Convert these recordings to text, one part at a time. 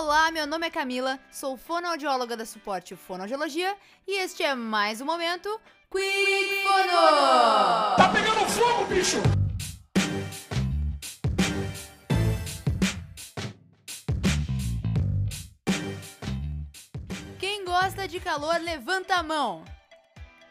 Olá, meu nome é Camila, sou fonoaudióloga da Suporte Fonoaudiologia e este é mais um momento Quick Fono! Tá pegando fogo, bicho! Quem gosta de calor, levanta a mão.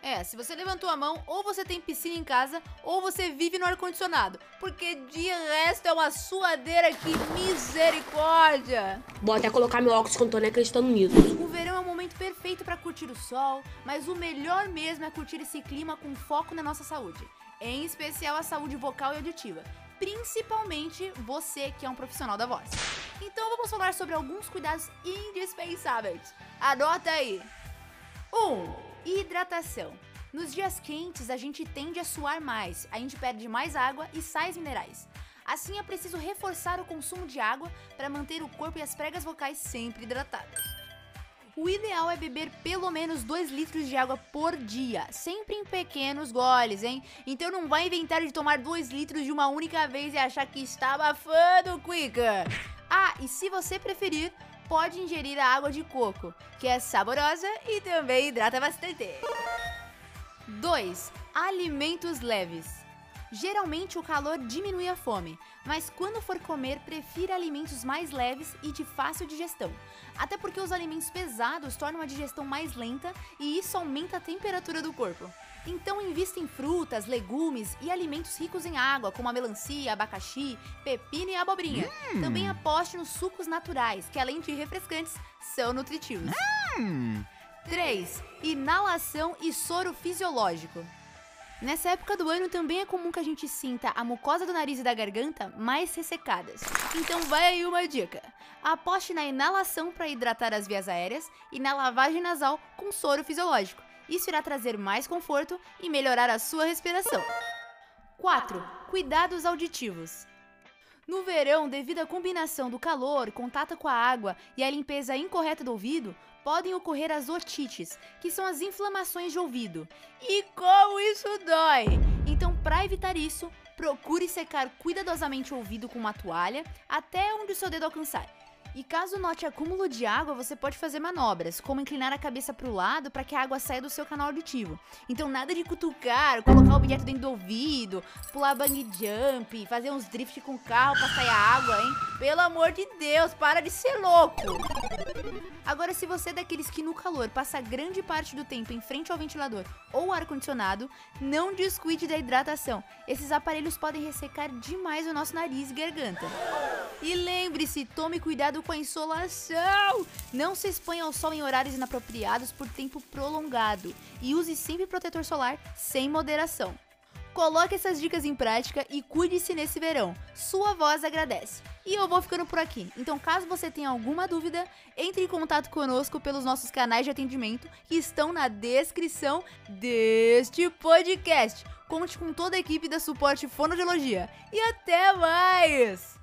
É, se você levantou a mão, ou você tem piscina em casa, ou você vive no ar-condicionado. Porque de resto é uma suadeira que misericórdia! Vou até colocar meu óculos não tô nem acreditando nisso. O verão é o momento perfeito para curtir o sol, mas o melhor mesmo é curtir esse clima com foco na nossa saúde. Em especial a saúde vocal e auditiva. Principalmente você que é um profissional da voz. Então vamos falar sobre alguns cuidados indispensáveis. Anota aí! 1. Um, hidratação. Nos dias quentes, a gente tende a suar mais, a gente perde mais água e sais minerais. Assim, é preciso reforçar o consumo de água para manter o corpo e as pregas vocais sempre hidratadas. O ideal é beber pelo menos 2 litros de água por dia, sempre em pequenos goles, hein? Então não vai inventar de tomar 2 litros de uma única vez e achar que está abafando, Quicker! Ah, e se você preferir, pode ingerir a água de coco, que é saborosa e também hidrata bastante. 2. Alimentos leves. Geralmente o calor diminui a fome, mas quando for comer, prefira alimentos mais leves e de fácil digestão. Até porque os alimentos pesados tornam a digestão mais lenta e isso aumenta a temperatura do corpo. Então invista em frutas, legumes e alimentos ricos em água, como a melancia, abacaxi, pepino e abobrinha. Hum. Também aposte nos sucos naturais, que além de refrescantes, são nutritivos. Hum. 3. Inalação e soro fisiológico. Nessa época do ano também é comum que a gente sinta a mucosa do nariz e da garganta mais ressecadas. Então vai aí uma dica. Aposte na inalação para hidratar as vias aéreas e na lavagem nasal com soro fisiológico. Isso irá trazer mais conforto e melhorar a sua respiração. 4. Cuidados auditivos. No verão, devido à combinação do calor, contato com a água e a limpeza incorreta do ouvido, podem ocorrer as otites, que são as inflamações de ouvido. E como isso dói! Então, para evitar isso, procure secar cuidadosamente o ouvido com uma toalha até onde o seu dedo alcançar. E caso note acúmulo de água, você pode fazer manobras, como inclinar a cabeça para o lado para que a água saia do seu canal auditivo. Então nada de cutucar, colocar o objeto dentro do ouvido, pular bang jump, fazer uns drift com o carro para sair a água, hein? Pelo amor de Deus, para de ser louco! Agora, se você é daqueles que no calor passa grande parte do tempo em frente ao ventilador ou ar-condicionado, não descuide da hidratação. Esses aparelhos podem ressecar demais o nosso nariz e garganta. E lembre-se, tome cuidado com a insolação! Não se exponha ao sol em horários inapropriados por tempo prolongado e use sempre protetor solar sem moderação. Coloque essas dicas em prática e cuide-se nesse verão. Sua voz agradece. E eu vou ficando por aqui. Então, caso você tenha alguma dúvida, entre em contato conosco pelos nossos canais de atendimento que estão na descrição deste podcast. Conte com toda a equipe da Suporte Fonoaudiologia. E até mais!